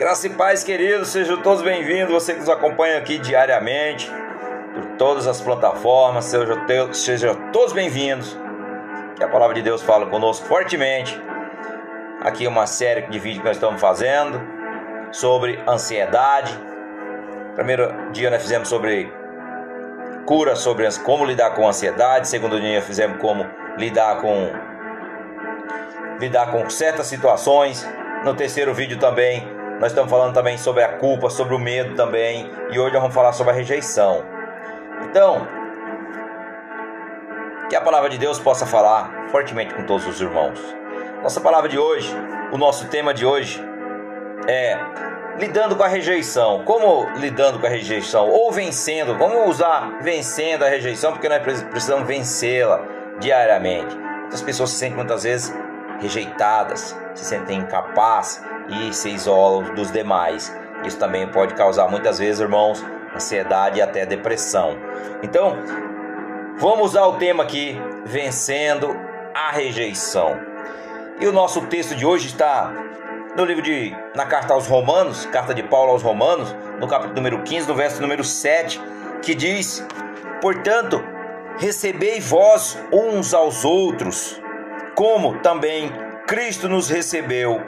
Graça e paz, queridos, sejam todos bem-vindos. Você que nos acompanha aqui diariamente, por todas as plataformas, sejam, sejam todos bem-vindos. Que a palavra de Deus fala conosco fortemente. Aqui uma série de vídeos que nós estamos fazendo sobre ansiedade. Primeiro dia nós fizemos sobre cura, sobre como lidar com ansiedade. Segundo dia fizemos como lidar com lidar com certas situações. No terceiro vídeo também nós estamos falando também sobre a culpa, sobre o medo também. E hoje nós vamos falar sobre a rejeição. Então, que a palavra de Deus possa falar fortemente com todos os irmãos. Nossa palavra de hoje, o nosso tema de hoje é lidando com a rejeição. Como lidando com a rejeição? Ou vencendo. Vamos usar vencendo a rejeição, porque nós precisamos vencê-la diariamente. As pessoas se sentem muitas vezes rejeitadas, se sentem incapazes e se isolam dos demais. Isso também pode causar muitas vezes, irmãos, ansiedade e até depressão. Então, vamos usar o tema aqui, vencendo a rejeição. E o nosso texto de hoje está no livro de na carta aos Romanos, carta de Paulo aos Romanos, no capítulo número 15, no verso número 7, que diz: "Portanto, recebei vós uns aos outros, como também Cristo nos recebeu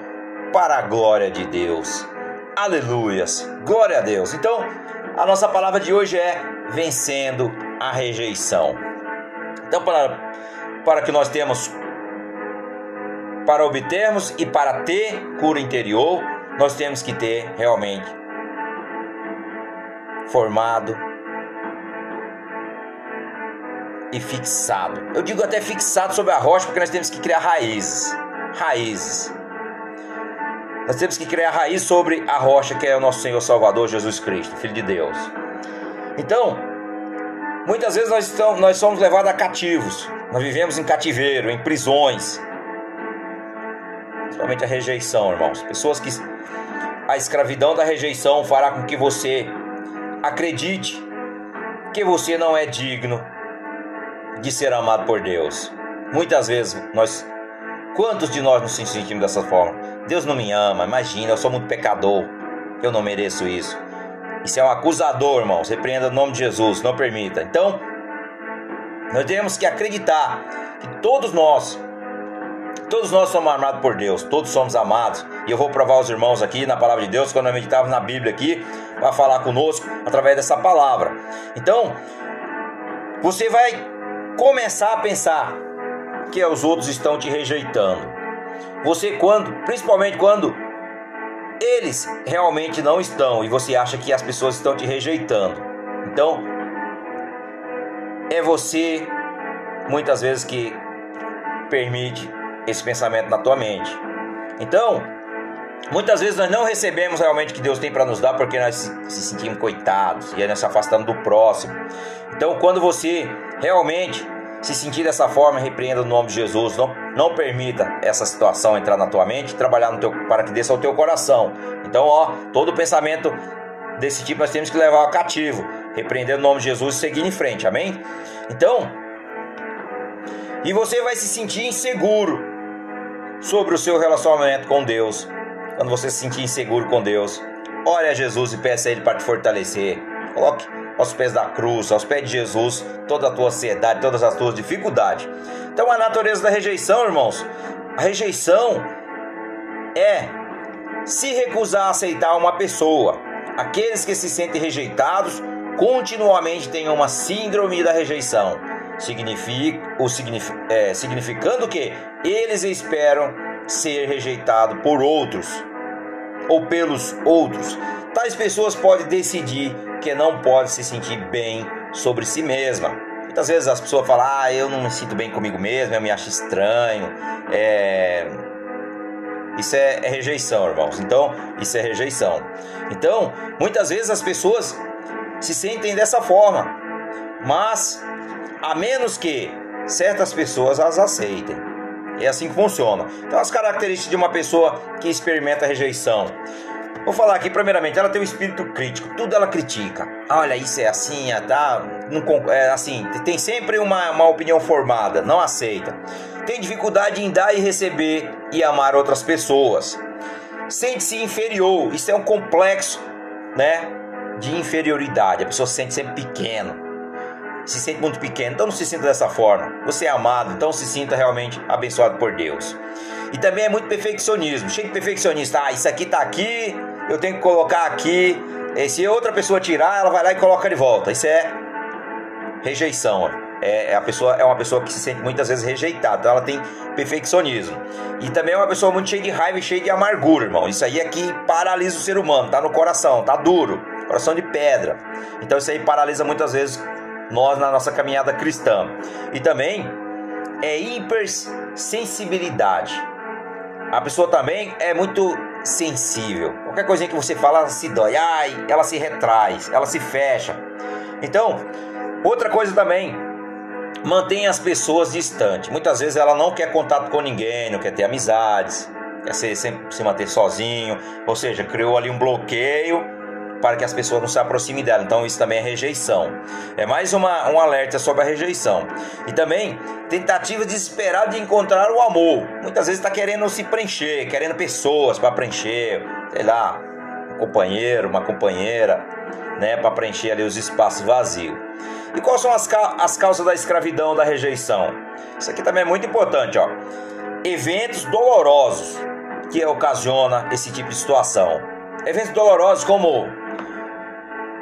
para a glória de Deus. Aleluias, glória a Deus. Então, a nossa palavra de hoje é vencendo a rejeição. Então, para, para que nós temos, para obtermos e para ter cura interior, nós temos que ter realmente formado e fixado. Eu digo até fixado sobre a rocha porque nós temos que criar raízes. Raízes. Nós temos que criar raiz sobre a rocha que é o nosso Senhor Salvador Jesus Cristo, Filho de Deus. Então, muitas vezes nós, estamos, nós somos levados a cativos. Nós vivemos em cativeiro, em prisões. Principalmente a rejeição, irmãos. Pessoas que a escravidão da rejeição fará com que você acredite que você não é digno de ser amado por Deus. Muitas vezes nós Quantos de nós nos sentimos dessa forma? Deus não me ama, imagina, eu sou muito pecador, eu não mereço isso. Isso é um acusador, irmãos. Repreenda no nome de Jesus, não permita. Então, nós temos que acreditar que todos nós, todos nós somos amados por Deus, todos somos amados. E eu vou provar aos irmãos aqui na palavra de Deus, quando nós meditamos na Bíblia aqui, vai falar conosco através dessa palavra. Então, você vai começar a pensar que os outros estão te rejeitando. Você quando, principalmente quando eles realmente não estão e você acha que as pessoas estão te rejeitando. Então, é você muitas vezes que permite esse pensamento na tua mente. Então, muitas vezes nós não recebemos realmente o que Deus tem para nos dar porque nós se sentimos coitados e aí nós se afastando do próximo. Então, quando você realmente se sentir dessa forma, repreenda no nome de Jesus. Não, não permita essa situação entrar na tua mente, trabalhar no teu, para que desça ao teu coração. Então, ó, todo pensamento desse tipo nós temos que levar ao cativo, repreendendo no nome de Jesus e seguir em frente. Amém? Então, e você vai se sentir inseguro sobre o seu relacionamento com Deus. Quando você se sentir inseguro com Deus, ore a Jesus e peça a Ele para te fortalecer. Coloque aos pés da cruz, aos pés de Jesus, toda a tua ansiedade, todas as tuas dificuldades. Então, a natureza da rejeição, irmãos, a rejeição é se recusar a aceitar uma pessoa. Aqueles que se sentem rejeitados continuamente têm uma síndrome da rejeição. Significa, o signific, é, significando que eles esperam ser rejeitados por outros ou pelos outros. Tais pessoas podem decidir que não pode se sentir bem sobre si mesma. Muitas vezes as pessoas falam, ah, eu não me sinto bem comigo mesmo, eu me acho estranho. É... Isso é, é rejeição, irmãos. Então, isso é rejeição. Então, muitas vezes as pessoas se sentem dessa forma, mas a menos que certas pessoas as aceitem. É assim que funciona. Então, as características de uma pessoa que experimenta rejeição. Vou falar aqui, primeiramente, ela tem um espírito crítico, tudo ela critica. Olha, isso é assim, é, tá? Não, é assim, tem sempre uma, uma opinião formada, não aceita. Tem dificuldade em dar e receber e amar outras pessoas. sente-se inferior. Isso é um complexo, né, de inferioridade. A pessoa se sente sempre pequeno. Se sente muito pequeno, então não se sinta dessa forma. Você é amado, então se sinta realmente abençoado por Deus. E também é muito perfeccionismo, cheio de perfeccionista. Ah, isso aqui tá aqui, eu tenho que colocar aqui. E se outra pessoa tirar, ela vai lá e coloca de volta. Isso é rejeição. É, é, a pessoa é uma pessoa que se sente muitas vezes rejeitada, então ela tem perfeccionismo. E também é uma pessoa muito cheia de raiva e cheia de amargura, irmão. Isso aí é que paralisa o ser humano, tá no coração, tá duro, coração de pedra. Então isso aí paralisa muitas vezes nós na nossa caminhada cristã. E também é hipersensibilidade. A pessoa também é muito sensível. Qualquer coisinha que você fala, ela se dói, ai, ela se retrai, ela se fecha. Então, outra coisa também, mantém as pessoas distantes. Muitas vezes ela não quer contato com ninguém, não quer ter amizades, quer sempre se manter sozinho, ou seja, criou ali um bloqueio para que as pessoas não se aproximem dela. Então isso também é rejeição. É mais uma, um alerta sobre a rejeição. E também tentativa desesperada de encontrar o amor. Muitas vezes está querendo se preencher, querendo pessoas para preencher, sei lá, um companheiro, uma companheira, né, para preencher ali os espaços vazios. E quais são as, as causas da escravidão, da rejeição? Isso aqui também é muito importante, ó. Eventos dolorosos que ocasiona esse tipo de situação. Eventos dolorosos como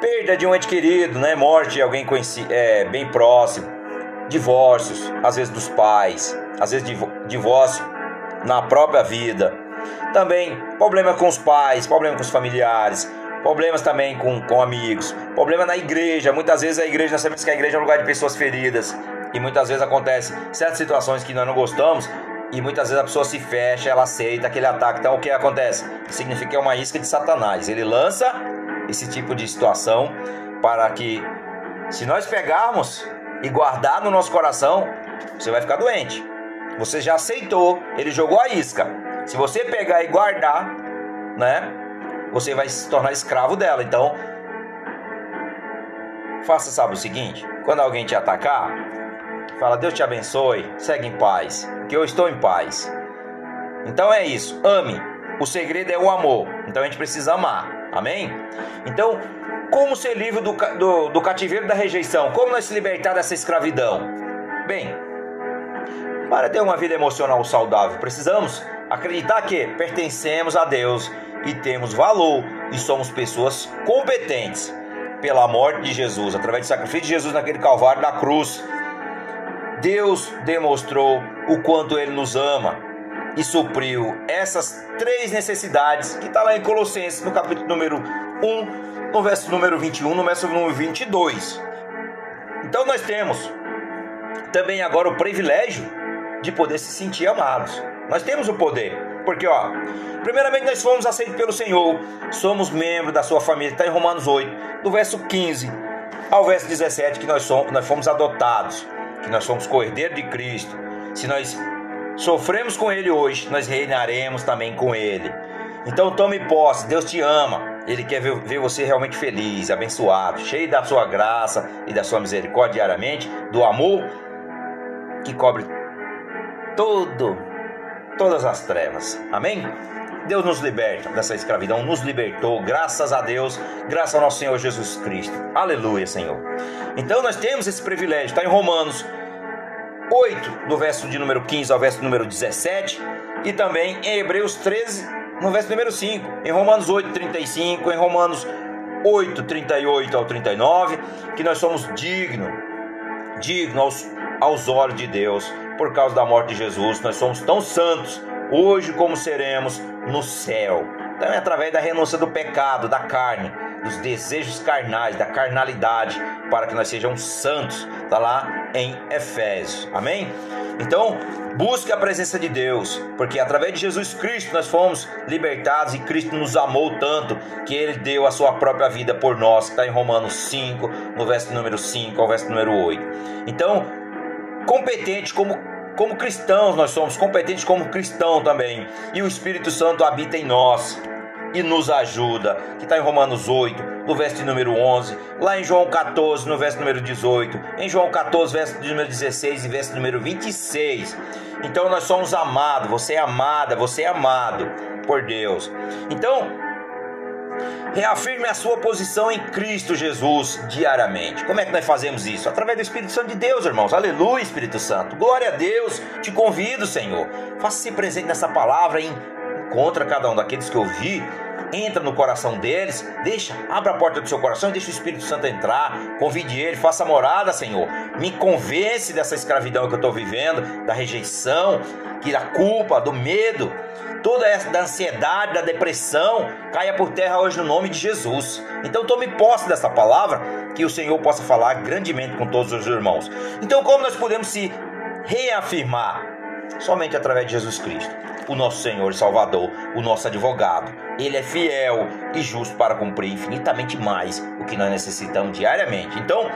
perda de um ente querido, né? Morte de alguém conhecido, é, bem próximo, divórcios, às vezes dos pais, às vezes divórcio na própria vida. Também problema com os pais, problema com os familiares, problemas também com, com amigos, problema na igreja. Muitas vezes a igreja, nós sabemos que a igreja é um lugar de pessoas feridas e muitas vezes acontece certas situações que nós não gostamos e muitas vezes a pessoa se fecha, ela aceita aquele ataque. Então o que acontece? Significa que é uma isca de Satanás. Ele lança esse tipo de situação para que, se nós pegarmos e guardar no nosso coração, você vai ficar doente. Você já aceitou, ele jogou a isca. Se você pegar e guardar, né, você vai se tornar escravo dela. Então, faça sabe o seguinte: quando alguém te atacar, fala Deus te abençoe, segue em paz, que eu estou em paz. Então é isso, ame. O segredo é o amor. Então a gente precisa amar. Amém? Então, como ser livre do, do, do cativeiro da rejeição? Como nós se libertar dessa escravidão? Bem, para ter uma vida emocional saudável, precisamos acreditar que pertencemos a Deus e temos valor e somos pessoas competentes pela morte de Jesus, através do sacrifício de Jesus naquele calvário da cruz. Deus demonstrou o quanto ele nos ama e supriu essas três necessidades que está lá em Colossenses, no capítulo número 1, no verso número 21, no verso número 22. Então nós temos também agora o privilégio de poder se sentir amados. Nós temos o poder, porque ó, primeiramente nós fomos aceitos pelo Senhor, somos membros da sua família, está em Romanos 8, do verso 15 ao verso 17, que nós, somos, nós fomos adotados, que nós somos cordeiros de Cristo. Se nós Sofremos com Ele hoje, nós reinaremos também com Ele. Então tome posse, Deus te ama. Ele quer ver, você realmente feliz, abençoado, cheio da sua graça e da sua misericórdia diariamente, do amor que cobre todo, todas as trevas. Amém? Deus nos liberta dessa escravidão, nos libertou, graças a Deus, graças ao nosso Senhor Jesus Cristo. Aleluia, Senhor. Então nós temos esse privilégio, está em Romanos 8, do verso de número 15 ao verso número 17, e também em Hebreus 13, no verso número 5, em Romanos 8, 35, em Romanos 8, 38 ao 39, que nós somos dignos, dignos aos, aos olhos de Deus, por causa da morte de Jesus, nós somos tão santos hoje como seremos no céu. Então é através da renúncia do pecado, da carne, dos desejos carnais, da carnalidade, para que nós sejamos santos. Está lá em Efésios. Amém? Então, busque a presença de Deus, porque através de Jesus Cristo nós fomos libertados e Cristo nos amou tanto que ele deu a sua própria vida por nós, que está em Romanos 5, no verso número 5 ao verso número 8. Então, competente como como cristãos nós somos competentes como cristão também, e o Espírito Santo habita em nós. E nos ajuda, que está em Romanos 8, no verso número 11, lá em João 14, no verso número 18, em João 14, verso número 16 e verso número 26. Então nós somos amados, você é amada, você é amado por Deus. Então, Reafirme a sua posição em Cristo Jesus diariamente. Como é que nós fazemos isso? Através do Espírito Santo de Deus, irmãos. Aleluia, Espírito Santo. Glória a Deus. Te convido, Senhor. Faça-se presente nessa palavra e encontra cada um daqueles que ouvi entra no coração deles, deixa, abra a porta do seu coração e deixa o Espírito Santo entrar, convide ele, faça morada, Senhor. Me convence dessa escravidão que eu estou vivendo, da rejeição, que da culpa, do medo, toda essa da ansiedade, da depressão, caia por terra hoje no nome de Jesus. Então tome posse dessa palavra, que o Senhor possa falar grandemente com todos os irmãos. Então como nós podemos se reafirmar? Somente através de Jesus Cristo o nosso Senhor e Salvador, o nosso advogado. Ele é fiel e justo para cumprir infinitamente mais o que nós necessitamos diariamente. Então,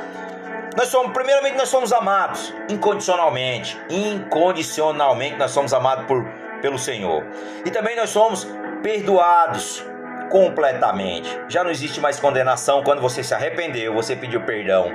nós somos, primeiramente, nós somos amados incondicionalmente. Incondicionalmente nós somos amados por, pelo Senhor. E também nós somos perdoados completamente. Já não existe mais condenação quando você se arrependeu, você pediu perdão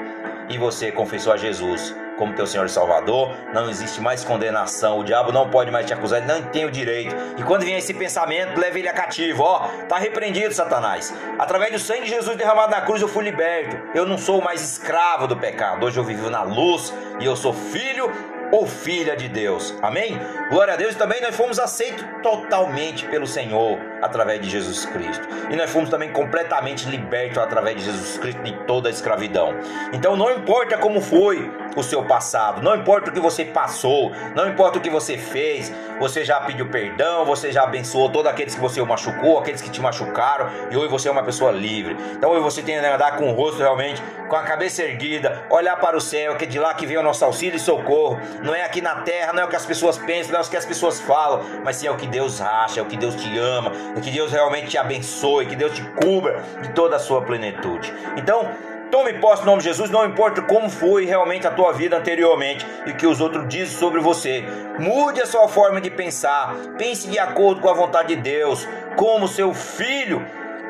e você confessou a Jesus como teu Senhor e Salvador, não existe mais condenação, o diabo não pode mais te acusar, ele não tem o direito. E quando vier esse pensamento, leve ele a cativo, ó, tá repreendido, Satanás. Através do sangue de Jesus derramado na cruz, eu fui liberto. Eu não sou mais escravo do pecado. Hoje eu vivo na luz e eu sou filho ou filha de Deus. Amém? Glória a Deus. E também nós fomos aceitos totalmente pelo Senhor através de Jesus Cristo. E nós fomos também completamente libertos através de Jesus Cristo de toda a escravidão. Então não importa como foi o seu passado, não importa o que você passou, não importa o que você fez, você já pediu perdão, você já abençoou todos aqueles que você machucou, aqueles que te machucaram, e hoje você é uma pessoa livre. Então hoje você tem que andar com o rosto realmente, com a cabeça erguida, olhar para o céu, que é de lá que vem o nosso auxílio e socorro. Não é aqui na terra, não é o que as pessoas pensam, não é o que as pessoas falam, mas sim é o que Deus acha, é o que Deus te ama, é que Deus realmente te abençoe, que Deus te cubra de toda a sua plenitude. Então, Tome posse no nome de Jesus, não importa como foi realmente a tua vida anteriormente e que os outros dizem sobre você. Mude a sua forma de pensar. Pense de acordo com a vontade de Deus. Como seu filho,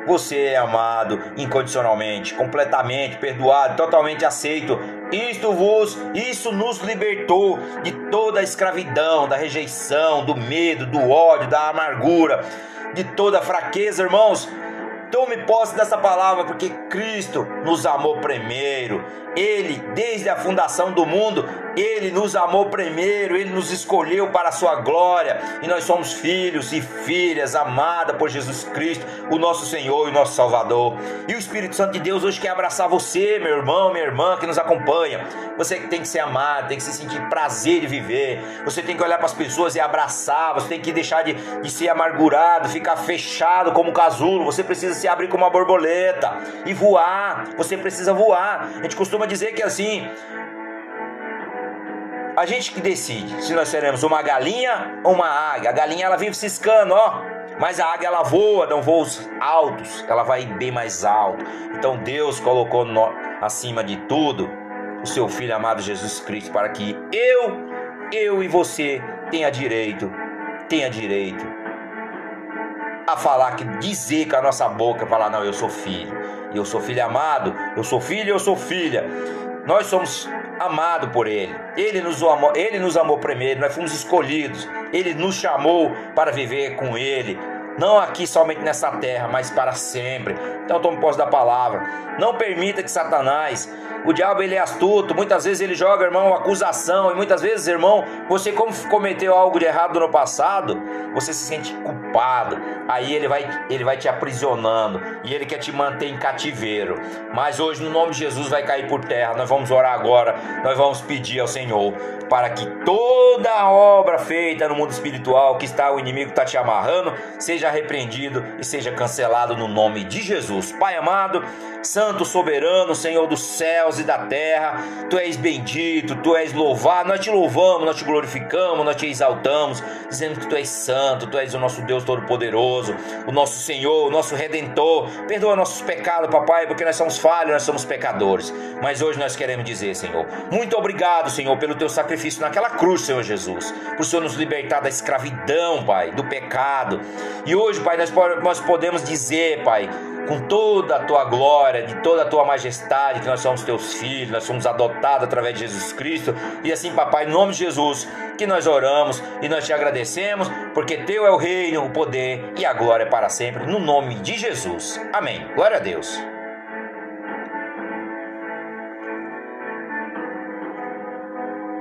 você é amado incondicionalmente, completamente perdoado, totalmente aceito. Isto vos, isso nos libertou de toda a escravidão, da rejeição, do medo, do ódio, da amargura, de toda fraqueza, irmãos. Tome posse dessa palavra, porque Cristo nos amou primeiro. Ele, desde a fundação do mundo, ele nos amou primeiro, ele nos escolheu para a sua glória, e nós somos filhos e filhas amadas por Jesus Cristo, o nosso Senhor e nosso Salvador. E o Espírito Santo de Deus hoje quer abraçar você, meu irmão, minha irmã que nos acompanha. Você que tem que ser amado, tem que se sentir prazer de viver. Você tem que olhar para as pessoas e abraçar, você tem que deixar de, de ser amargurado, ficar fechado como um casulo. Você precisa se abrir como uma borboleta e voar. Você precisa voar. A gente costuma dizer que assim, a gente que decide se nós seremos uma galinha ou uma águia. A galinha ela vive ciscando, ó. Mas a águia ela voa, dão voos altos, ela vai bem mais alto. Então Deus colocou no, acima de tudo o seu filho amado Jesus Cristo para que eu, eu e você tenha direito, tenha direito a falar que dizer com a nossa boca, falar não, eu sou filho, eu sou filho amado, eu sou filho, eu sou filha. Nós somos amados por Ele. Ele nos, amou, Ele nos amou primeiro, nós fomos escolhidos. Ele nos chamou para viver com Ele. Não aqui somente nessa terra, mas para sempre. Então tome posse da palavra. Não permita que Satanás, o diabo ele é astuto, muitas vezes ele joga, irmão, acusação, e muitas vezes, irmão, você como cometeu algo de errado no passado, você se sente culpado. Aí ele vai, ele vai te aprisionando e ele quer te manter em cativeiro. Mas hoje, no nome de Jesus, vai cair por terra. Nós vamos orar agora, nós vamos pedir ao Senhor para que toda obra feita no mundo espiritual que está o inimigo está te amarrando, seja repreendido e seja cancelado no nome de Jesus. Pai amado, Santo soberano, Senhor do céu céus e da terra. Tu és bendito, tu és louvado. Nós te louvamos, nós te glorificamos, nós te exaltamos, dizendo que tu és santo, tu és o nosso Deus Todo-Poderoso, o nosso Senhor, o nosso Redentor. Perdoa nossos pecados, papai, porque nós somos falhos, nós somos pecadores. Mas hoje nós queremos dizer, Senhor, muito obrigado, Senhor, pelo teu sacrifício naquela cruz, Senhor Jesus, por Senhor nos libertar da escravidão, Pai, do pecado. E hoje, Pai, nós podemos dizer, Pai, com toda a tua glória, de toda a tua majestade, que nós somos teus filhos, nós somos adotados através de Jesus Cristo. E assim, papai, em nome de Jesus, que nós oramos e nós te agradecemos, porque teu é o reino, o poder e a glória para sempre, no nome de Jesus. Amém. Glória a Deus.